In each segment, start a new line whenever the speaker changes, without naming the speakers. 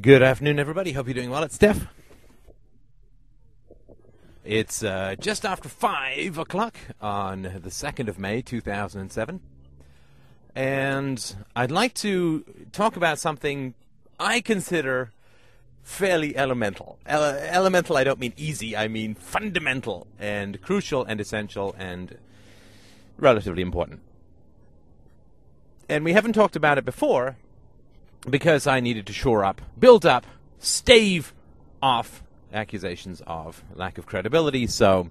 Good afternoon, everybody. Hope you're doing well. It's Steph. It's uh, just after 5 o'clock on the 2nd of May, 2007. And I'd like to talk about something I consider fairly elemental. Ele- elemental, I don't mean easy, I mean fundamental and crucial and essential and relatively important. And we haven't talked about it before because I needed to shore up, build up, stave off accusations of lack of credibility. So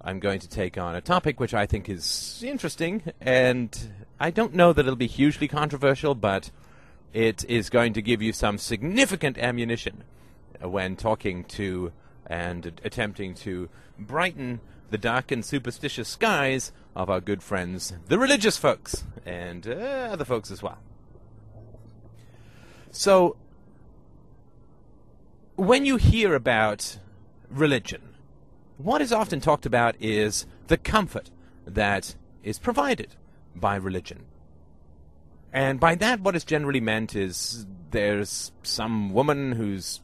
I'm going to take on a topic which I think is interesting, and I don't know that it'll be hugely controversial, but it is going to give you some significant ammunition when talking to and attempting to brighten the dark and superstitious skies of our good friends, the religious folks, and uh, other folks as well. So, when you hear about religion, what is often talked about is the comfort that is provided by religion. And by that, what is generally meant is there's some woman who's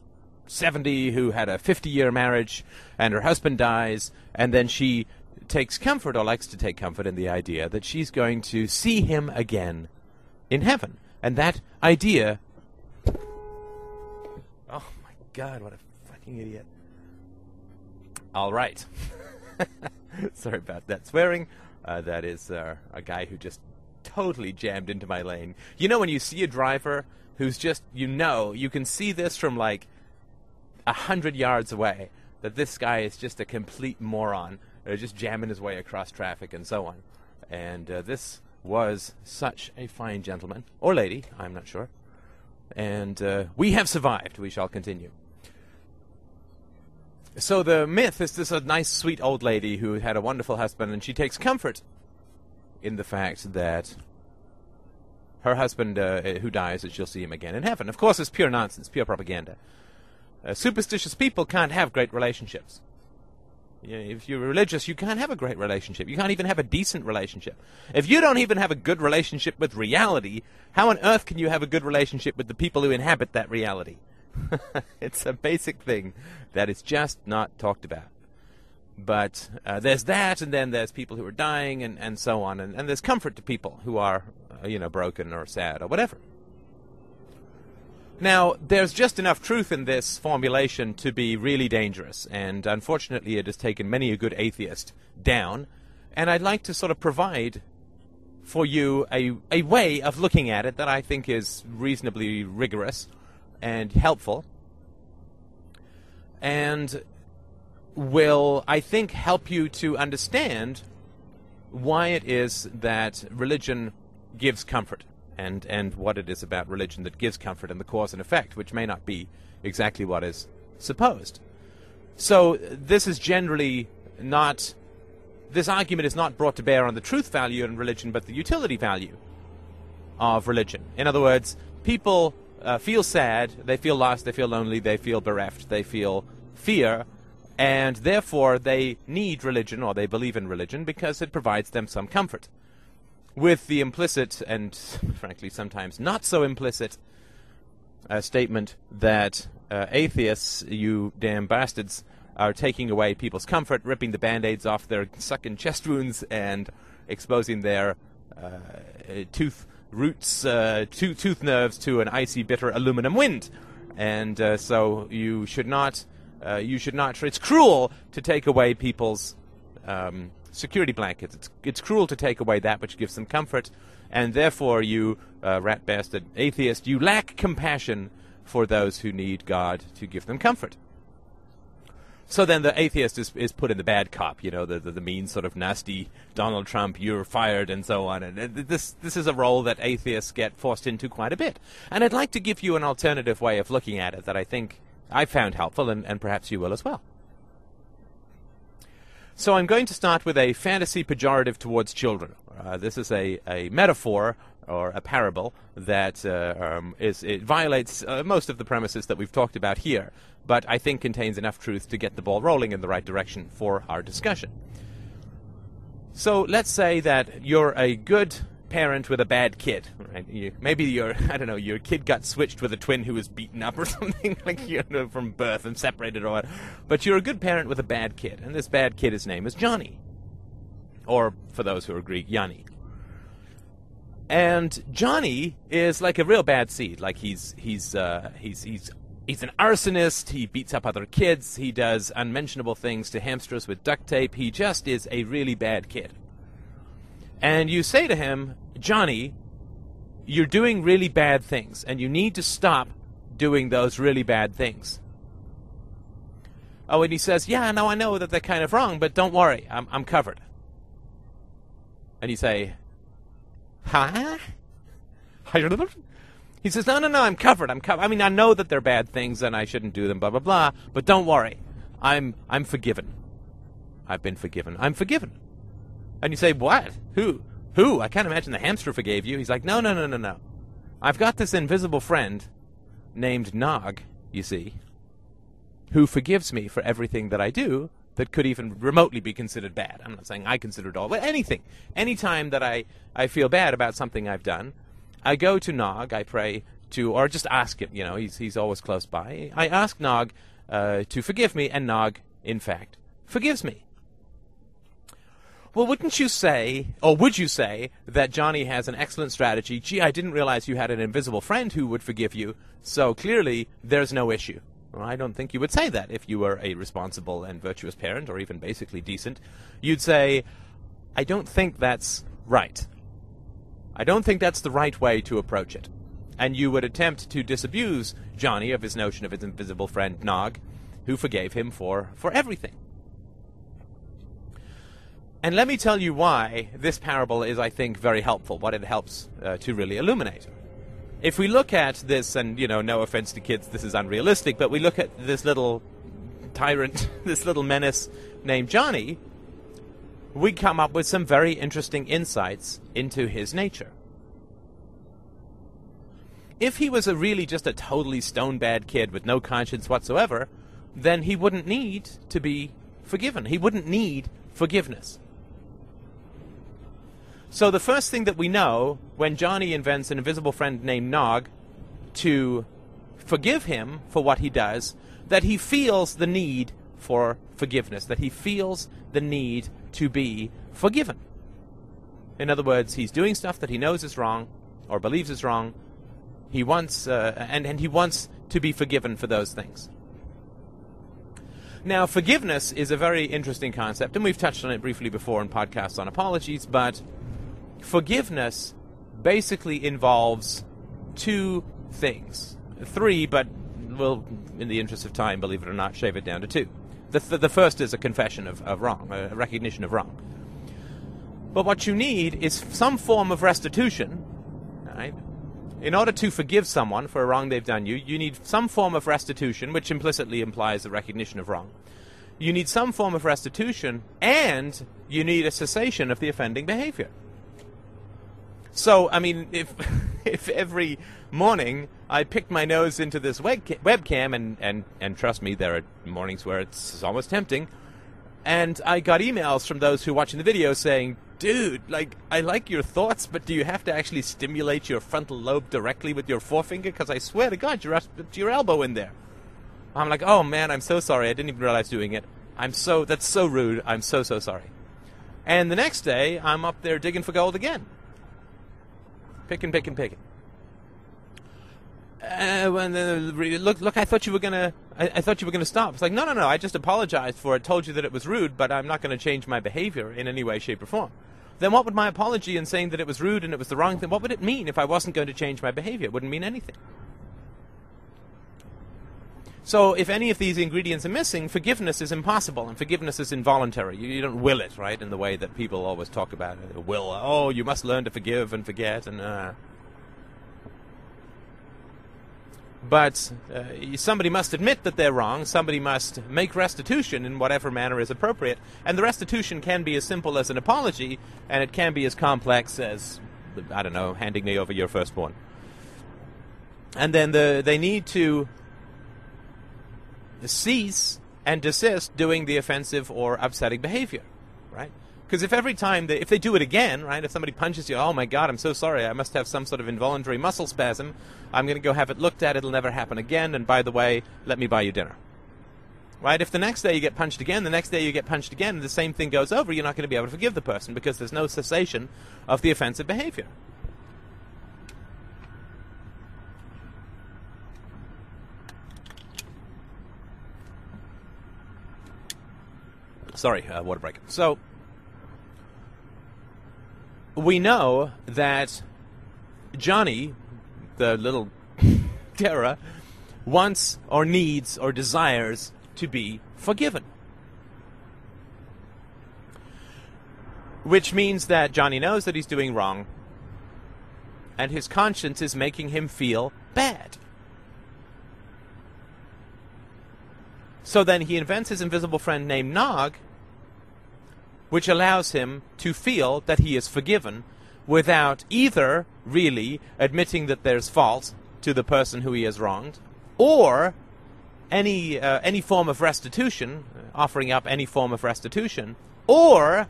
70 who had a 50 year marriage and her husband dies, and then she takes comfort or likes to take comfort in the idea that she's going to see him again in heaven. And that idea god, what a fucking idiot. All right. Sorry about that swearing. Uh, that is uh, a guy who just totally jammed into my lane. You know, when you see a driver who's just, you know, you can see this from like a hundred yards away that this guy is just a complete moron, uh, just jamming his way across traffic and so on. And uh, this was such a fine gentleman or lady, I'm not sure. And uh, we have survived. We shall continue. So the myth is this a nice, sweet old lady who had a wonderful husband, and she takes comfort in the fact that her husband, uh, who dies, that she'll see him again in heaven. Of course, it's pure nonsense, pure propaganda. Uh, superstitious people can't have great relationships. You know, if you're religious, you can't have a great relationship. You can't even have a decent relationship. If you don't even have a good relationship with reality, how on earth can you have a good relationship with the people who inhabit that reality? it's a basic thing that is just not talked about. But uh, there's that, and then there's people who are dying, and, and so on, and, and there's comfort to people who are, uh, you know, broken or sad or whatever. Now, there's just enough truth in this formulation to be really dangerous, and unfortunately, it has taken many a good atheist down. And I'd like to sort of provide for you a, a way of looking at it that I think is reasonably rigorous and helpful, and will, I think, help you to understand why it is that religion gives comfort and and what it is about religion that gives comfort and the cause and effect, which may not be exactly what is supposed. So this is generally not this argument is not brought to bear on the truth value in religion, but the utility value of religion. In other words, people uh, feel sad, they feel lost, they feel lonely, they feel bereft, they feel fear, and therefore they need religion or they believe in religion because it provides them some comfort. With the implicit and, frankly, sometimes not so implicit uh, statement that uh, atheists, you damn bastards, are taking away people's comfort, ripping the band aids off their sucking chest wounds, and exposing their uh, tooth roots, uh, to- tooth nerves to an icy, bitter aluminum wind. And uh, so you should not. Uh, you should not. It's cruel to take away people's um, security blankets. It's, it's cruel to take away that which gives them comfort, and therefore, you uh, rat bastard atheist, you lack compassion for those who need God to give them comfort. So then the atheist is, is put in the bad cop, you know, the, the, the mean sort of nasty Donald Trump, you're fired, and so on. And this this is a role that atheists get forced into quite a bit. And I'd like to give you an alternative way of looking at it that I think I found helpful, and, and perhaps you will as well. So I'm going to start with a fantasy pejorative towards children. Uh, this is a, a metaphor or a parable that uh, um, is, it violates uh, most of the premises that we've talked about here, but I think contains enough truth to get the ball rolling in the right direction for our discussion. So let's say that you're a good parent with a bad kid, right? You, maybe your I don't know your kid got switched with a twin who was beaten up or something like you know from birth and separated or what. But you're a good parent with a bad kid, and this bad kid, his name is Johnny, or for those who are Greek, Yanni. And Johnny is like a real bad seed. Like he's he's uh, he's he's he's an arsonist. He beats up other kids. He does unmentionable things to hamsters with duct tape. He just is a really bad kid and you say to him, Johnny, you're doing really bad things, and you need to stop doing those really bad things. Oh, and he says, Yeah, no, I know that they're kind of wrong, but don't worry, I'm, I'm covered. And you say, Huh? He says, No, no, no, I'm covered. I'm covered. I mean, I know that they're bad things and I shouldn't do them, blah, blah, blah, but don't worry. I'm, I'm forgiven. I've been forgiven. I'm forgiven. And you say, What? Who? Who? I can't imagine the hamster forgave you. He's like, No, no, no, no, no. I've got this invisible friend named Nog, you see, who forgives me for everything that I do that could even remotely be considered bad. I'm not saying I consider it all, but anything. Anytime that I, I feel bad about something I've done, I go to Nog, I pray to, or just ask him, you know, he's, he's always close by. I ask Nog uh, to forgive me, and Nog, in fact, forgives me. Well, wouldn't you say, or would you say, that Johnny has an excellent strategy? Gee, I didn't realize you had an invisible friend who would forgive you, so clearly there's no issue. I don't think you would say that if you were a responsible and virtuous parent, or even basically decent. You'd say, I don't think that's right. I don't think that's the right way to approach it. And you would attempt to disabuse Johnny of his notion of his invisible friend Nog, who forgave him for, for everything. And let me tell you why this parable is, I think, very helpful, what it helps uh, to really illuminate. If we look at this, and, you know, no offense to kids, this is unrealistic, but we look at this little tyrant, this little menace named Johnny, we come up with some very interesting insights into his nature. If he was a really just a totally stone bad kid with no conscience whatsoever, then he wouldn't need to be forgiven. He wouldn't need forgiveness. So the first thing that we know when Johnny invents an invisible friend named Nog to forgive him for what he does, that he feels the need for forgiveness, that he feels the need to be forgiven. In other words, he's doing stuff that he knows is wrong or believes is wrong. He wants uh, and and he wants to be forgiven for those things. Now, forgiveness is a very interesting concept, and we've touched on it briefly before in podcasts on apologies, but forgiveness basically involves two things. Three, but we'll, in the interest of time, believe it or not, shave it down to two. The, th- the first is a confession of, of wrong, a recognition of wrong. But what you need is some form of restitution, right? In order to forgive someone for a wrong they've done you, you need some form of restitution, which implicitly implies a recognition of wrong. You need some form of restitution, and you need a cessation of the offending behavior. So, I mean, if if every morning I picked my nose into this webcam, and, and, and trust me, there are mornings where it's almost tempting, and I got emails from those who watching the video saying, dude, like, I like your thoughts, but do you have to actually stimulate your frontal lobe directly with your forefinger? Because I swear to God, you're up to your elbow in there. I'm like, oh man, I'm so sorry. I didn't even realize doing it. I'm so, that's so rude. I'm so, so sorry. And the next day, I'm up there digging for gold again picking, picking, picking. Uh, when the, look, look, I thought you were gonna, I, I, thought you were gonna stop. It's like, no, no, no. I just apologized for it. Told you that it was rude, but I'm not to change my behavior in any way, shape, or form. Then what would my apology in saying that it was rude and it was the wrong thing? What would it mean if I wasn't going to change my behavior? It wouldn't mean anything. So if any of these ingredients are missing, forgiveness is impossible, and forgiveness is involuntary. You, you, don't will it, right? In the way that people always talk about it. Will. Oh, you must learn to forgive and forget, and uh. But uh, somebody must admit that they're wrong. Somebody must make restitution in whatever manner is appropriate, and the restitution can be as simple as an apology, and it can be as complex as I don't know, handing me over your firstborn. And then the, they need to cease and desist doing the offensive or upsetting behavior, right? Because if every time they, if they do it again, right? If somebody punches you, oh my God, I'm so sorry. I must have some sort of involuntary muscle spasm. I'm going to go have it looked at. It'll never happen again. And by the way, let me buy you dinner. Right? If the next day you get punched again, the next day you get punched again, and the same thing goes over, you're not going to be able to forgive the person because there's no cessation of the offensive behavior. Sorry, uh, water break. So, we know that Johnny, the little terror, wants or needs or desires to be forgiven. Which means that Johnny knows that he's doing wrong, and his conscience is making him feel bad. So then he invents his invisible friend named Nog, which allows him to feel that he is forgiven without either really admitting that there's fault to the person who he has wronged, or any uh, any form of restitution, offering up any form of restitution, or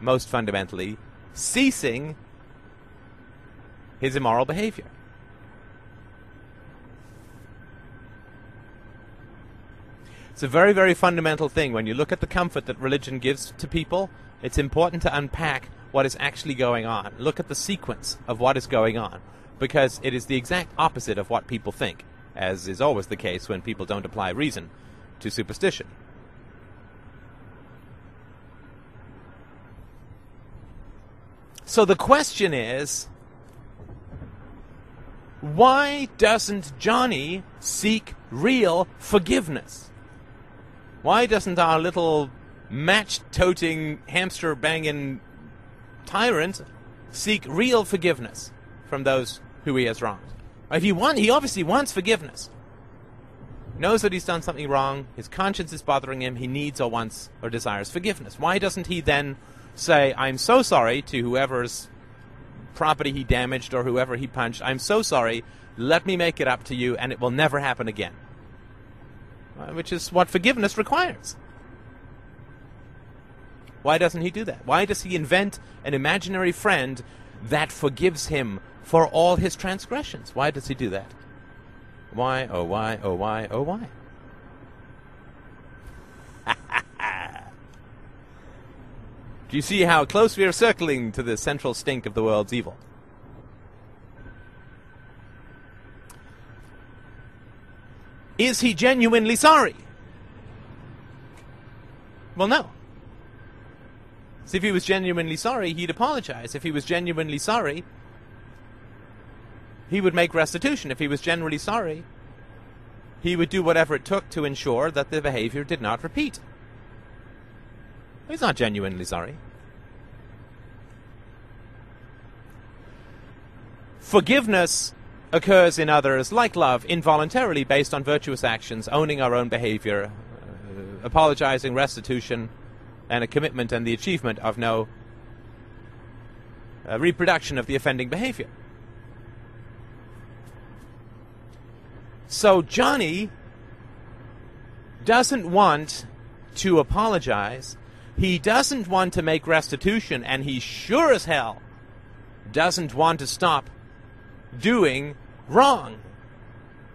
most fundamentally, ceasing his immoral behavior. It's a very, very fundamental thing. When you look at the comfort that religion gives to people, it's important to unpack what is actually going on. Look at the sequence of what is going on, because it is the exact opposite of what people think, as is always the case when people don't apply reason to superstition. So the question is why doesn't Johnny seek real forgiveness? Why doesn't our little match toting, hamster banging tyrant seek real forgiveness from those who he has wronged? If he want, he obviously wants forgiveness. Knows that he's done something wrong. His conscience is bothering him. He needs or wants or desires forgiveness. Why doesn't he then say, "I'm so sorry" to whoever's property he damaged or whoever he punched? I'm so sorry. Let me make it up to you, and it will never happen again. Uh, which is what forgiveness requires. Why doesn't he do that? Why does he invent an imaginary friend that forgives him for all his transgressions? Why does he do that? Why, oh, why, oh, why, oh, why? do you see how close we are circling to the central stink of the world's evil? Is he genuinely sorry? Well, no. So if he was genuinely sorry, he'd apologize. If he was genuinely sorry, he would make restitution. If he was genuinely sorry, he would do whatever it took to ensure that the behavior did not repeat. He's not genuinely sorry. Forgiveness occurs in others, like love, involuntarily based on virtuous actions, owning our own behavior, uh, apologizing, restitution, and a commitment and the achievement of no uh, reproduction of the offending behavior. So Johnny doesn't want to apologize. He doesn't want to make restitution, and he sure as hell doesn't want to stop doing wrong.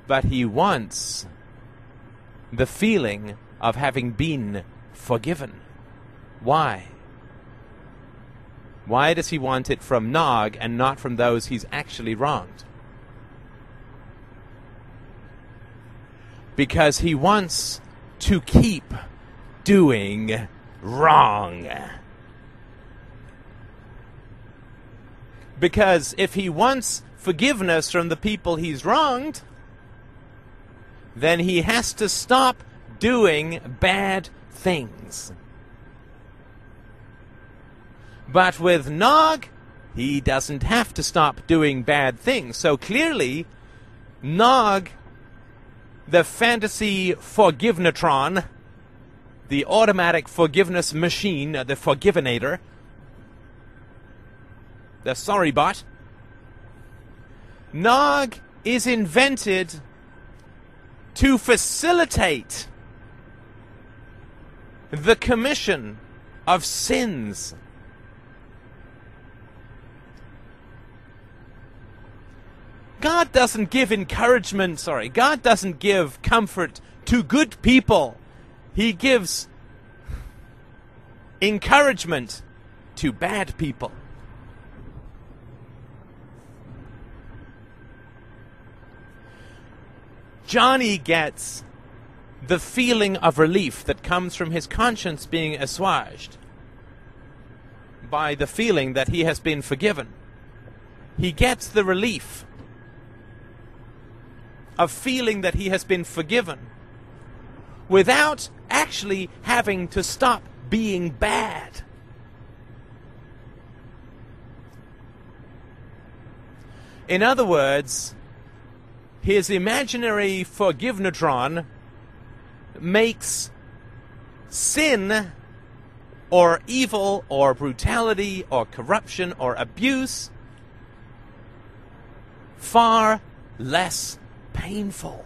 But he wants the feeling of having been forgiven. Why? Why does he want it from Nog and not from those he's actually wronged? Because he wants to keep doing wrong. Because if he wants forgiveness from the people he's wronged, then he has to stop doing bad things. But with Nog, he doesn't have to stop doing bad things. So clearly, Nog, the fantasy forgivenatron, the automatic forgiveness machine, the forgivenator, the sorry bot, Nog is invented to facilitate the commission of sins. God doesn't give encouragement, sorry, God doesn't give comfort to good people. He gives encouragement to bad people. Johnny gets the feeling of relief that comes from his conscience being assuaged by the feeling that he has been forgiven. He gets the relief of feeling that he has been forgiven without actually having to stop being bad. In other words, his imaginary forgivenatron makes sin or evil or brutality or corruption or abuse far less painful.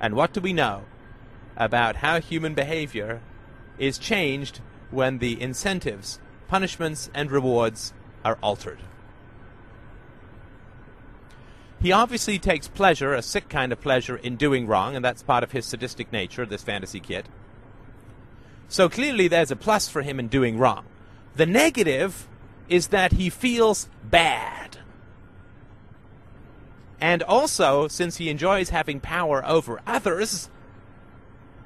And what do we know about how human behavior is changed when the incentives, punishments, and rewards are altered? He obviously takes pleasure, a sick kind of pleasure, in doing wrong, and that's part of his sadistic nature, this fantasy kid. So clearly there's a plus for him in doing wrong. The negative is that he feels bad. And also, since he enjoys having power over others,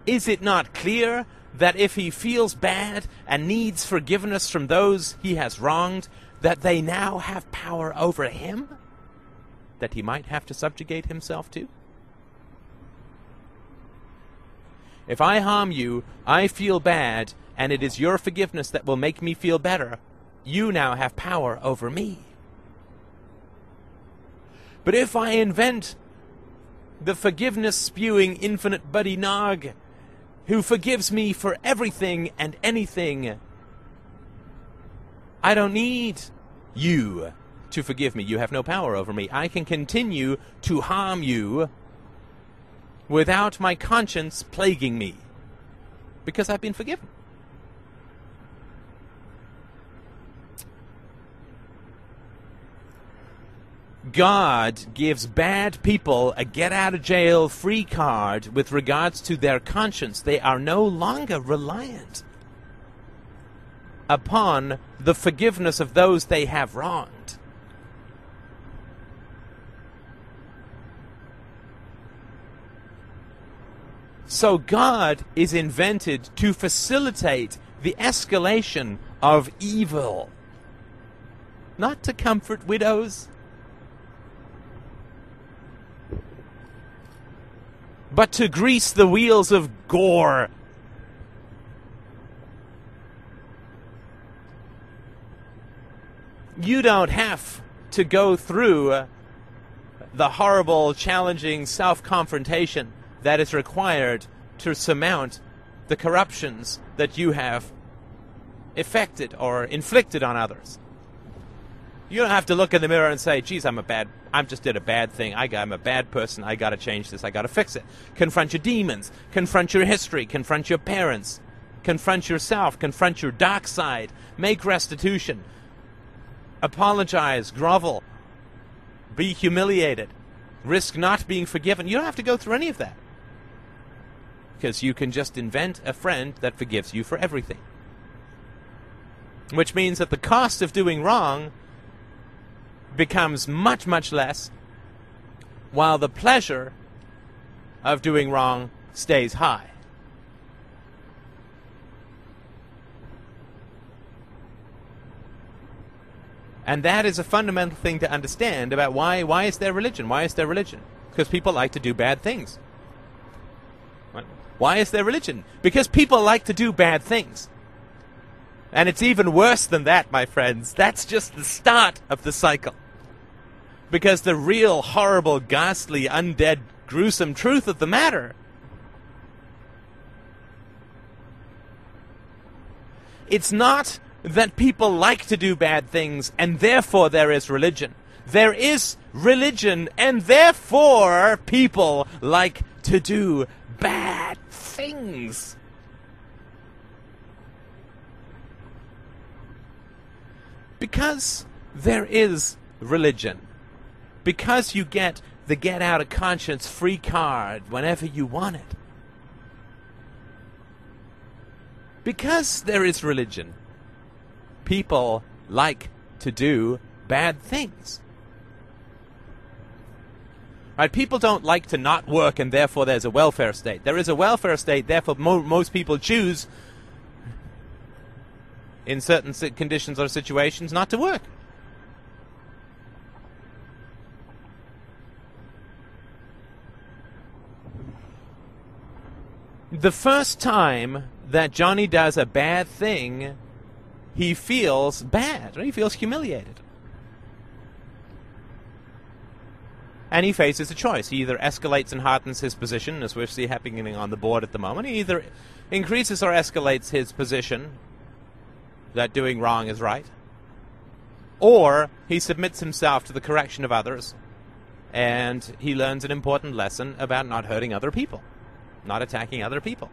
is it not clear that if he feels bad and needs forgiveness from those he has wronged, that they now have power over him? That he might have to subjugate himself to? If I harm you, I feel bad, and it is your forgiveness that will make me feel better. You now have power over me. But if I invent the forgiveness spewing infinite Buddy Nog, who forgives me for everything and anything, I don't need you to forgive me. You have no power over me. I can continue to harm you without my conscience plaguing me because I've been forgiven. God gives bad people a get out of jail free card with regards to their conscience. They are no longer reliant upon the forgiveness of those they have wronged. So God is invented to facilitate the escalation of evil, not to comfort widows. But to grease the wheels of gore. You don't have to go through the horrible, challenging self confrontation that is required to surmount the corruptions that you have effected or inflicted on others. You don't have to look in the mirror and say, geez, I'm a bad, I'm just did a bad thing. I I'm a bad person. I got to change this. I got to fix it. Confront your demons. Confront your history. Confront your parents. Confront yourself. Confront your dark side. Make restitution. Apologize. Grovel. Be humiliated. Risk not being forgiven. You don't have to go through any of that. Because you can just invent a friend that forgives you for everything. Which means that the cost of doing wrong becomes much, much less, while the pleasure of doing wrong stays high. And that is a fundamental thing to understand about why why is there religion? Why is there religion? Because people like to do bad things. Why is there religion? Because people like to do bad things. And it's even worse than that, my friends. That's just the start of the cycle. Because the real horrible, ghastly, undead, gruesome truth of the matter it's not that people like to do bad things and therefore there is religion. There is religion and therefore people like to do bad things. Because there is religion. Because you get the get out of conscience free card whenever you want it. Because there is religion, people like to do bad things. Right? People don't like to not work and therefore there's a welfare state. There is a welfare state, therefore mo- most people choose in certain conditions or situations not to work. The first time that Johnny does a bad thing, he feels bad, he feels humiliated. And he faces a choice. He either escalates and hardens his position, as we see happening on the board at the moment. He either increases or escalates his position that doing wrong is right, or he submits himself to the correction of others and he learns an important lesson about not hurting other people, not attacking other people,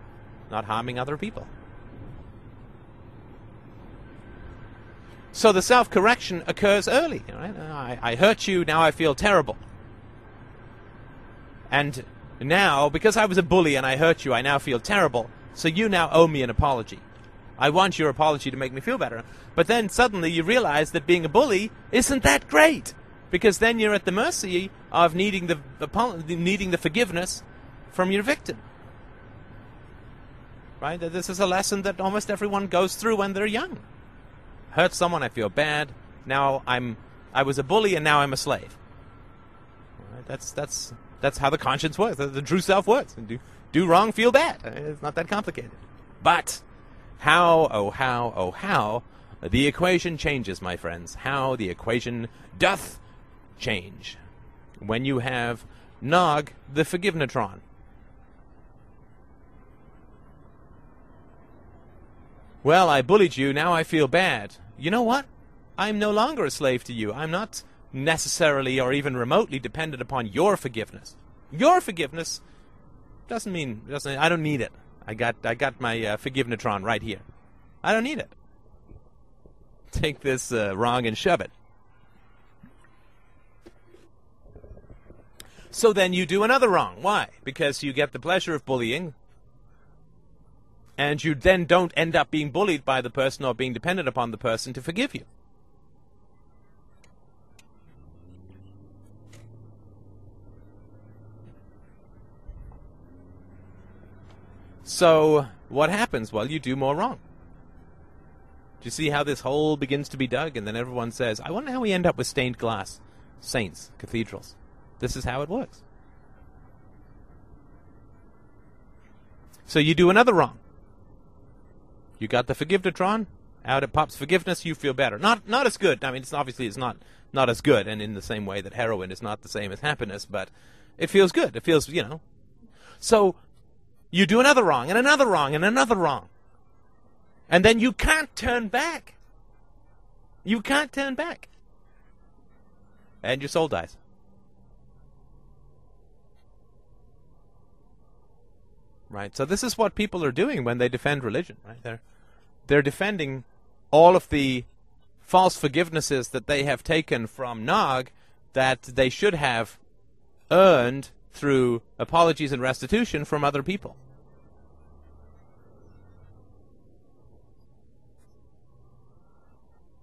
not harming other people. So the self correction occurs early. Right? I, I hurt you, now I feel terrible. And now, because I was a bully and I hurt you, I now feel terrible. So you now owe me an apology. I want your apology to make me feel better. But then suddenly you realize that being a bully isn't that great. Because then you're at the mercy of needing the, needing the forgiveness from your victim. Right? This is a lesson that almost everyone goes through when they're young. Hurt someone, I feel bad. Now I'm I was a bully and now I'm a slave. Right? That's that's that's how the conscience works. The, true self works. Do do wrong, feel bad. It's not that complicated. But how, oh how, oh how, the equation changes, my friends. How the equation doth change. When you have Nog, the Forgivenatron. Well, I bullied you, now I feel bad. You know what? I'm no longer a slave to you. I'm not necessarily or even remotely dependent upon your forgiveness. Your forgiveness doesn't mean doesn't I don't need it. I got I got my uh, Forgivenatron right here. I don't need it. Take this uh, wrong and shove it. So then you do another wrong. Why? Because you get the pleasure of bullying, and you then don't end up being bullied by the person or being dependent upon the person to forgive you. So, what happens? Well, you do more wrong. Do you see how this hole begins to be dug? And then everyone says, I wonder how we end up with stained glass, saints, cathedrals. This is how it works. So you do another wrong. You got the forgivenatron, out it pops forgiveness, you feel better. Not not as good. I mean, it's obviously it's not not as good, and in the same way that heroin is not the same as happiness, but it feels good. It feels, you know. So you do another wrong, and another wrong, and another wrong. And then you can't turn back. You can't turn back. And your soul dies. Right? So this is what people are doing when they defend religion, right? They're they're defending all of the false forgivenesses that they have taken from Nog that they should have earned through apologies and restitution from other people.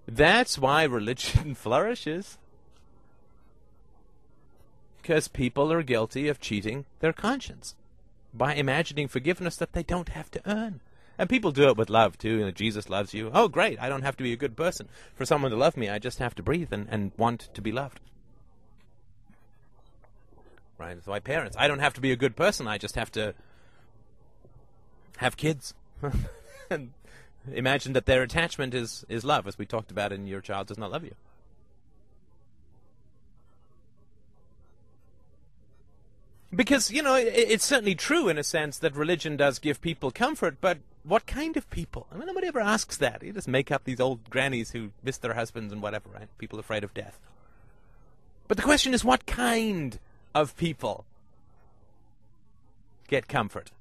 That's why religion flourishes. Because people are guilty of cheating their conscience by imagining forgiveness that they don't have to earn. And people do it with love too. You know, Jesus loves you. Oh, great. I don't have to be a good person for someone to love me. I just have to breathe and, and want to be loved. Right? So my parents. I don't have to be a good person. I just have to have kids. and imagine that their attachment is, is love, as we talked about in Your Child Does Not Love You. Because, you know, it, it's certainly true in a sense that religion does give people comfort, but what kind of people? I mean, nobody ever asks that. You just make up these old grannies who miss their husbands and whatever, right? People afraid of death. But the question is, what kind of people get comfort?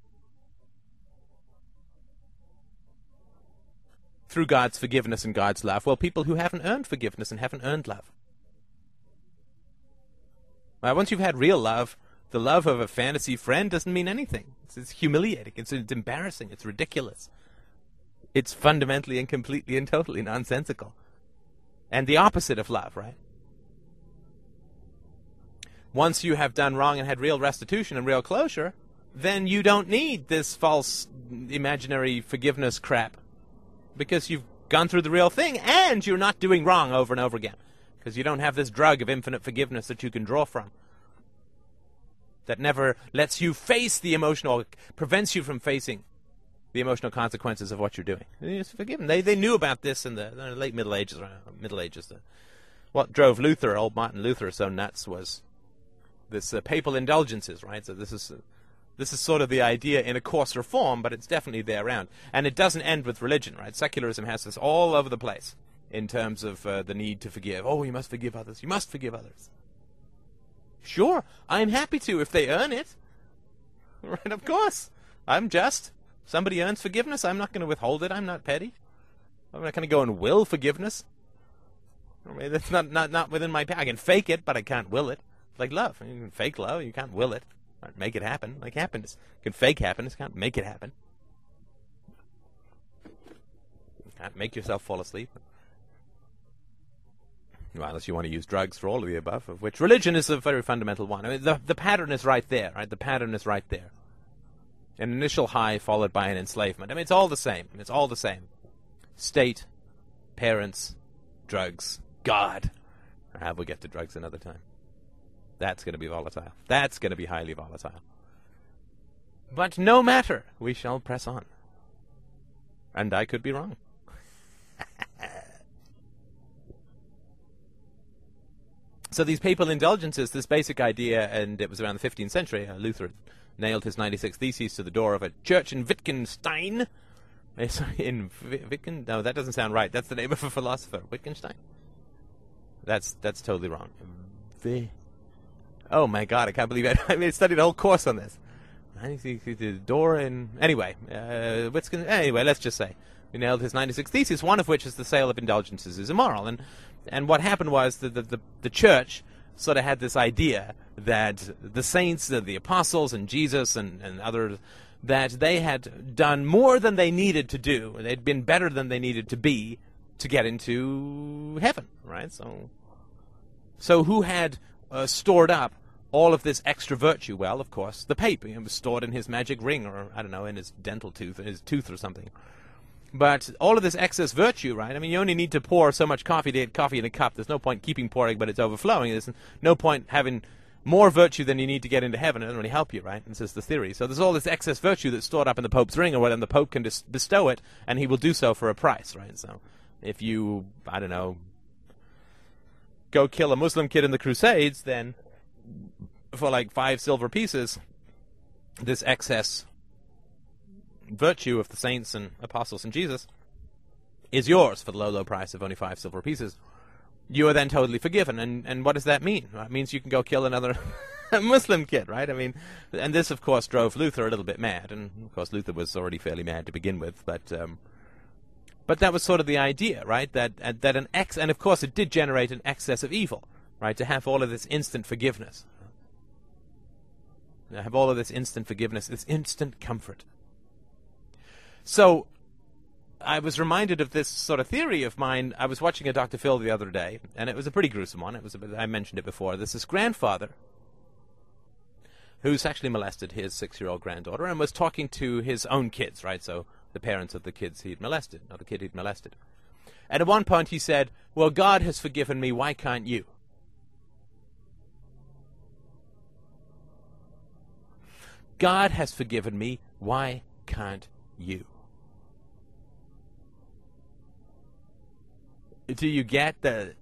through God's forgiveness and God's love? Well, people who haven't earned forgiveness and haven't earned love. Well, once you've had real love, the love of a fantasy friend doesn't mean anything. It's, it's humiliating. It's, it's embarrassing. It's ridiculous. It's fundamentally and completely and totally nonsensical. And the opposite of love, right? Once you have done wrong and had real restitution and real closure, then you don't need this false imaginary forgiveness crap because you've gone through the real thing and you're not doing wrong over and over again because you don't have this drug of infinite forgiveness that you can draw from that never lets you face the emotional, prevents you from facing the emotional consequences of what you're doing. It's forgiven. They they knew about this in the, the late Middle Ages. Middle Ages. The, what drove Luther, old Martin Luther, so nuts was this uh, papal indulgences, right? So this is uh, this is sort of the idea in a coarser form, but it's definitely there around. And it doesn't end with religion, right? Secularism has this all over the place in terms of uh, the need to forgive. Oh, you must forgive others. You must forgive others. Sure, I'm happy to if they earn it. Right, of course. I'm just. Somebody earns forgiveness, I'm not going to withhold it. I'm not petty. I'm not going to go and will forgiveness. I mean, that's not, not, not within my power. I can fake it, but I can't will it. Like love. You can fake love, you can't will it. Make it happen. Like happiness. You can fake happiness, can't make it happen. You can't make yourself fall asleep. Well, unless you want to use drugs for all of the above, of which religion is a very fundamental one. I mean, the, the pattern is right there, right? The pattern is right there. An initial high followed by an enslavement. I mean, it's all the same. It's all the same. State, parents, drugs, God. Or have we get to drugs another time? That's going to be volatile. That's going to be highly volatile. But no matter, we shall press on. And I could be wrong. So these papal indulgences, this basic idea, and it was around the 15th century, uh, Luther nailed his 96 Theses to the door of a church in Wittgenstein. In Wittgen? No, that doesn't sound right. That's the name of a philosopher. Wittgenstein? That's that's totally wrong. Oh my god, I can't believe it. I mean, I studied a whole course on this. The door in. Anyway, uh, Wittgen, anyway, let's just say. He nailed his 96 Theses, one of which is the sale of indulgences is immoral. And and what happened was that the, the, the church sort of had this idea that the saints, the, the apostles, and Jesus and, and others, that they had done more than they needed to do. And they'd been better than they needed to be to get into heaven, right? So, so who had uh, stored up all of this extra virtue? Well, of course, the Pope. It was stored in his magic ring, or I don't know, in his dental tooth, his tooth or something. But all of this excess virtue, right? I mean, you only need to pour so much coffee to get coffee in a cup. There's no point keeping pouring, but it's overflowing. There's no point having more virtue than you need to get into heaven. It doesn't really help you, right? This is the theory. So there's all this excess virtue that's stored up in the Pope's ring, or whatever. The Pope can bestow it, and he will do so for a price, right? So if you, I don't know, go kill a Muslim kid in the Crusades, then for like five silver pieces, this excess virtue of the saints and apostles and Jesus is yours for the low, low price of only five silver pieces. You are then totally forgiven. And, and what does that mean? It means you can go kill another Muslim kid, right? I mean, and this, of course, drove Luther a little bit mad. And, of course, Luther was already fairly mad to begin with. But, um, but that was sort of the idea, right? That, uh, that an ex, and of course, it did generate an excess of evil, right? To have all of this instant forgiveness. To have all of this instant forgiveness, this instant comfort. So I was reminded of this sort of theory of mine. I was watching a Dr. Phil the other day, and it was a pretty gruesome one. It was bit, I mentioned it before. This is grandfather who's actually molested his six-year-old granddaughter and was talking to his own kids, right? So the parents of the kids he'd molested, not the kid he'd molested. And at one point he said, "Well, God has forgiven me. Why can't you?" God has forgiven me. Why can't you? do you get the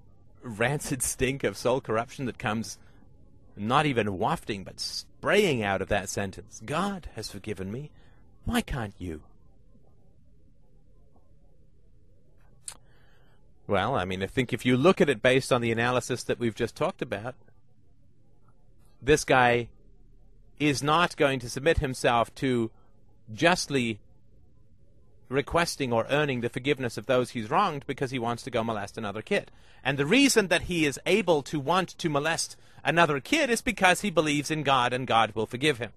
rancid stink of soul corruption that comes not even wafting but spraying out of that sentence? God has forgiven me. Why can't you? Well, I mean, I think if you look at it based on the analysis that we've just talked about, this guy is not going to submit himself to justly requesting or earning the forgiveness of those he's wronged because he wants to go molest another kid. And the reason that he is able to want to molest another kid is because he believes in God and God will forgive him.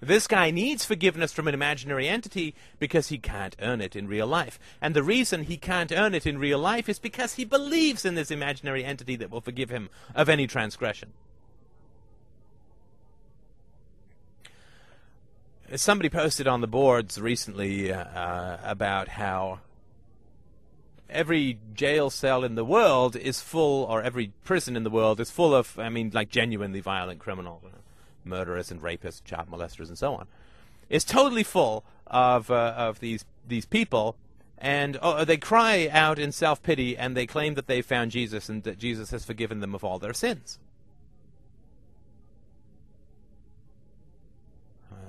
This guy needs forgiveness from an imaginary entity because he can't earn it in real life. And the reason he can't earn it in real life is because he believes in this imaginary entity that will forgive him of any transgression. Somebody posted on the boards recently uh, about how every jail cell in the world is full, or every prison in the world is full of, I mean, like genuinely violent criminals murderers and rapists, child molesters, and so on, is totally full of uh, of these these people, and oh, they cry out in self pity and they claim that they've found Jesus and that Jesus has forgiven them of all their sins.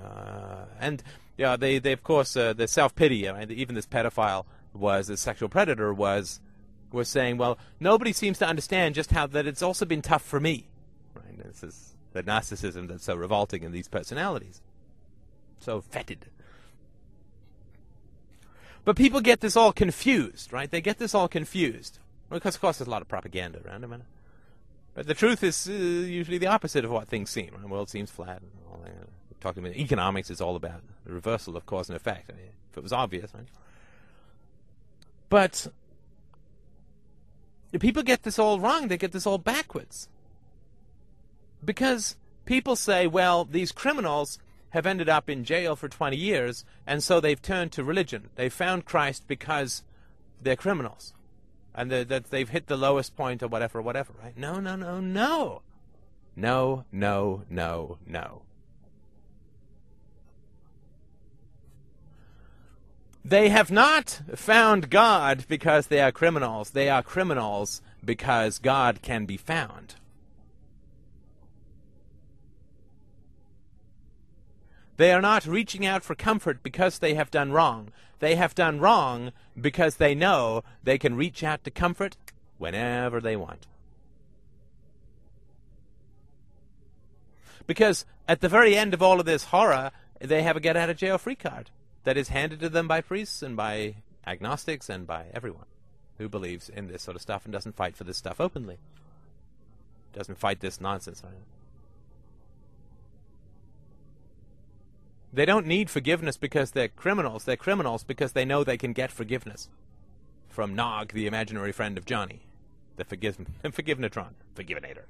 Uh, and yeah, they they of course uh, the self pity. I mean, even this pedophile was a sexual predator was was saying, well, nobody seems to understand just how that it's also been tough for me. Right? This is the narcissism that's so revolting in these personalities. So fetid. But people get this all confused, right? They get this all confused. Because, of course, there's a lot of propaganda around them. But the truth is uh, usually the opposite of what things seem. The world seems flat. And all that. Talking about economics is all about the reversal of cause and effect. I mean, if it was obvious, right? But people get this all wrong. They get this all backwards. Because people say, well, these criminals have ended up in jail for 20 years, and so they've turned to religion. They found Christ because they're criminals. And that they've hit the lowest point or whatever, whatever, right? No, no, no, no. No, no, no, no. They have not found God because they are criminals. They are criminals because God can be found. They are not reaching out for comfort because they have done wrong. They have done wrong because they know they can reach out to comfort whenever they want. Because at the very end of all of this horror, they have a get out of jail free card that is handed to them by priests and by agnostics and by everyone who believes in this sort of stuff and doesn't fight for this stuff openly. Doesn't fight this nonsense. They don't need forgiveness because they're criminals. They're criminals because they know they can get forgiveness from Nog, the imaginary friend of Johnny, the forgive forgivenatron, forgivinator.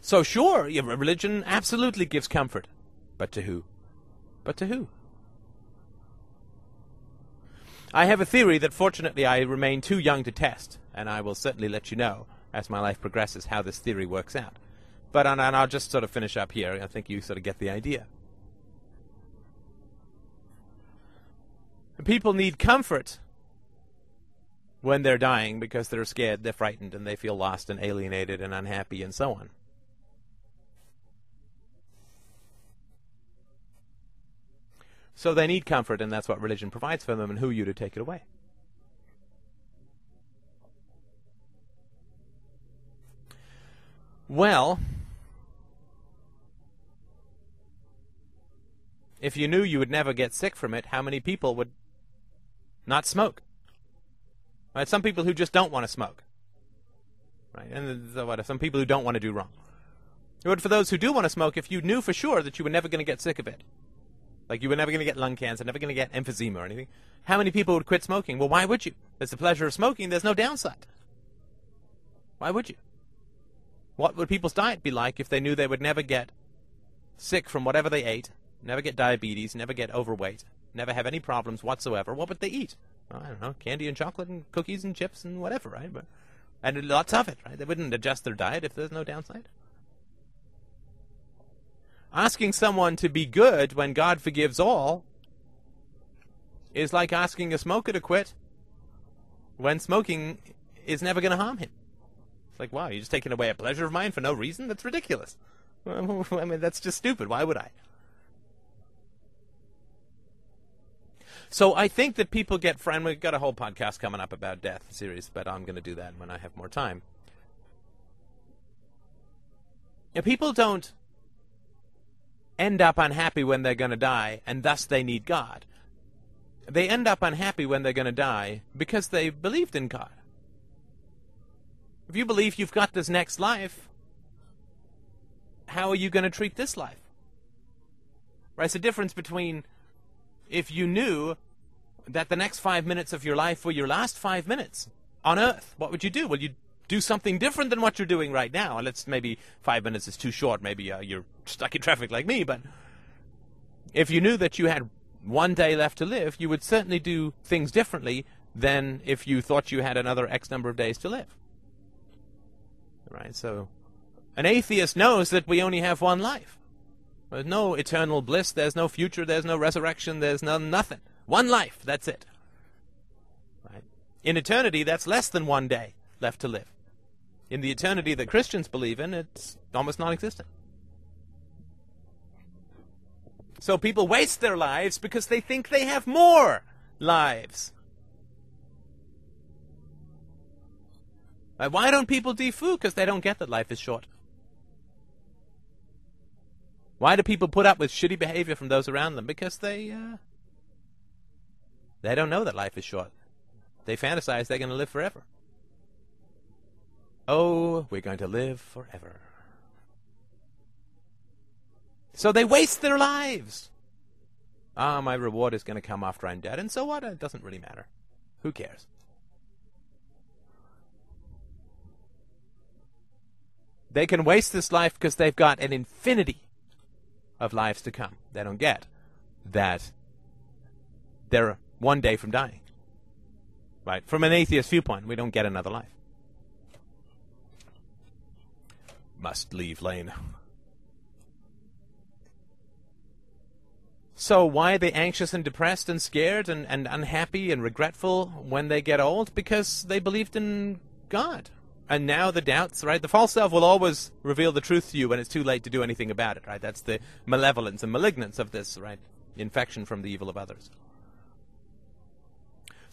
So sure, your religion absolutely gives comfort, but to who? But to who? I have a theory that fortunately I remain too young to test, and I will certainly let you know as my life progresses how this theory works out. But and, and I'll just sort of finish up here. I think you sort of get the idea. People need comfort when they're dying because they're scared, they're frightened, and they feel lost and alienated and unhappy and so on. So they need comfort, and that's what religion provides for them, and who are you to take it away? Well, if you knew you would never get sick from it, how many people would not smoke? Right? Some people who just don't want to smoke. Right? And what, some people who don't want to do wrong. But for those who do want to smoke, if you knew for sure that you were never going to get sick of it, like you were never going to get lung cancer, never going to get emphysema or anything, how many people would quit smoking? Well, why would you? There's the pleasure of smoking, there's no downside. Why would you? What would people's diet be like if they knew they would never get sick from whatever they ate never get diabetes, never get overweight, never have any problems whatsoever, what would they eat? I don't know, candy and chocolate and cookies and chips and whatever, right? But, and lots of it, right? They wouldn't adjust their diet if there's no downside. Asking someone to be good when God forgives all is like asking a smoker to quit when smoking is never going to harm him. It's like, wow, you're just taking away a pleasure of mine for no reason? That's ridiculous. I mean, that's just stupid. Why would I? So I think that people get friend. We've got a whole podcast coming up about death series, but I'm going to do that when I have more time. people don't end up unhappy when they're going to die, and thus they need God. They end up unhappy when they're going to die because they believed in God. If you believe you've got this next life, how are you going to treat this life? Right? It's the difference between if you knew that the next five minutes of your life were your last five minutes on earth, what would you do? Well, you'd do something different than what you're doing right now. And let's maybe five minutes is too short. Maybe uh, you're stuck in traffic like me. But if you knew that you had one day left to live, you would certainly do things differently than if you thought you had another X number of days to live. Right? So an atheist knows that we only have one life. There's no eternal bliss, there's no future, there's no resurrection, there's no nothing. One life, that's it. Right? In eternity, that's less than one day left to live. In the eternity that Christians believe in, it's almost non existent. So people waste their lives because they think they have more lives. Why don't people defoo? Because they don't get that life is short. Why do people put up with shitty behavior from those around them? Because they uh, they don't know that life is short. They fantasize they're going to live forever. Oh, we're going to live forever. So they waste their lives. Ah, my reward is going to come after I'm dead, and so what? It doesn't really matter. Who cares? They can waste this life because they've got an infinity of lives to come. They don't get that they're one day from dying. Right? From an atheist viewpoint, we don't get another life. Must leave lane. So why are they anxious and depressed and scared and, and unhappy and regretful when they get old? Because they believed in God. And now the doubts, right? The false self will always reveal the truth to you when it's too late to do anything about it, right? That's the malevolence and malignance of this, right? Infection from the evil of others.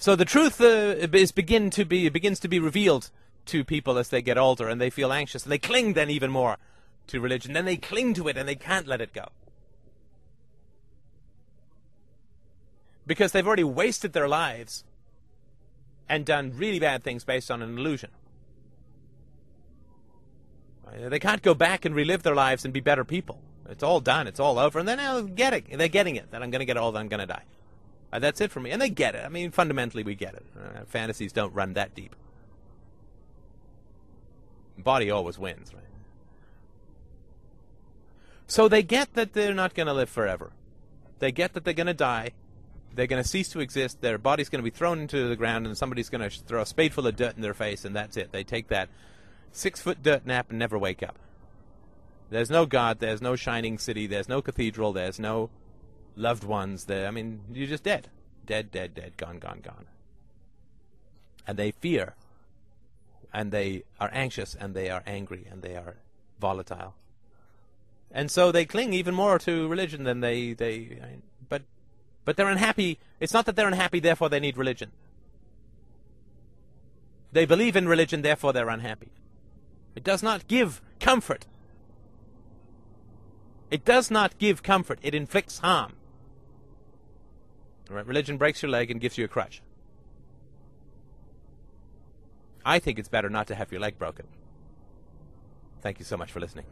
So the truth uh, is begin to be begins to be revealed to people as they get older and they feel anxious and they cling then even more to religion. Then they cling to it and they can't let it go. Because they've already wasted their lives and done really bad things based on an illusion. They can't go back and relive their lives and be better people. It's all done. It's all over. And then they're getting, they're getting it that I'm going to get old, I'm going to die. Uh, that's it for me. And they get it. I mean, fundamentally, we get it. Uh, fantasies don't run that deep. Body always wins, right? So they get that they're not going to live forever. They get that they're going to die. They're going to cease to exist. Their body's going to be thrown into the ground, and somebody's going to throw a spadeful of dirt in their face, and that's it. They take that six foot dirt nap and never wake up. There's no God. There's no shining city. There's no cathedral. There's no loved ones there. I mean, you're just dead. Dead, dead, dead, gone, gone, gone. And they fear, and they are anxious, and they are angry, and they are volatile. And so they cling even more to religion than they, they but, but they're unhappy. It's not that they're unhappy, therefore they need religion. They believe in religion, therefore they're unhappy. It does not give comfort. It does not give comfort. It inflicts harm. Right? Religion breaks your leg and gives you a crutch. I think it's better not to have your leg broken. Thank you so much for listening.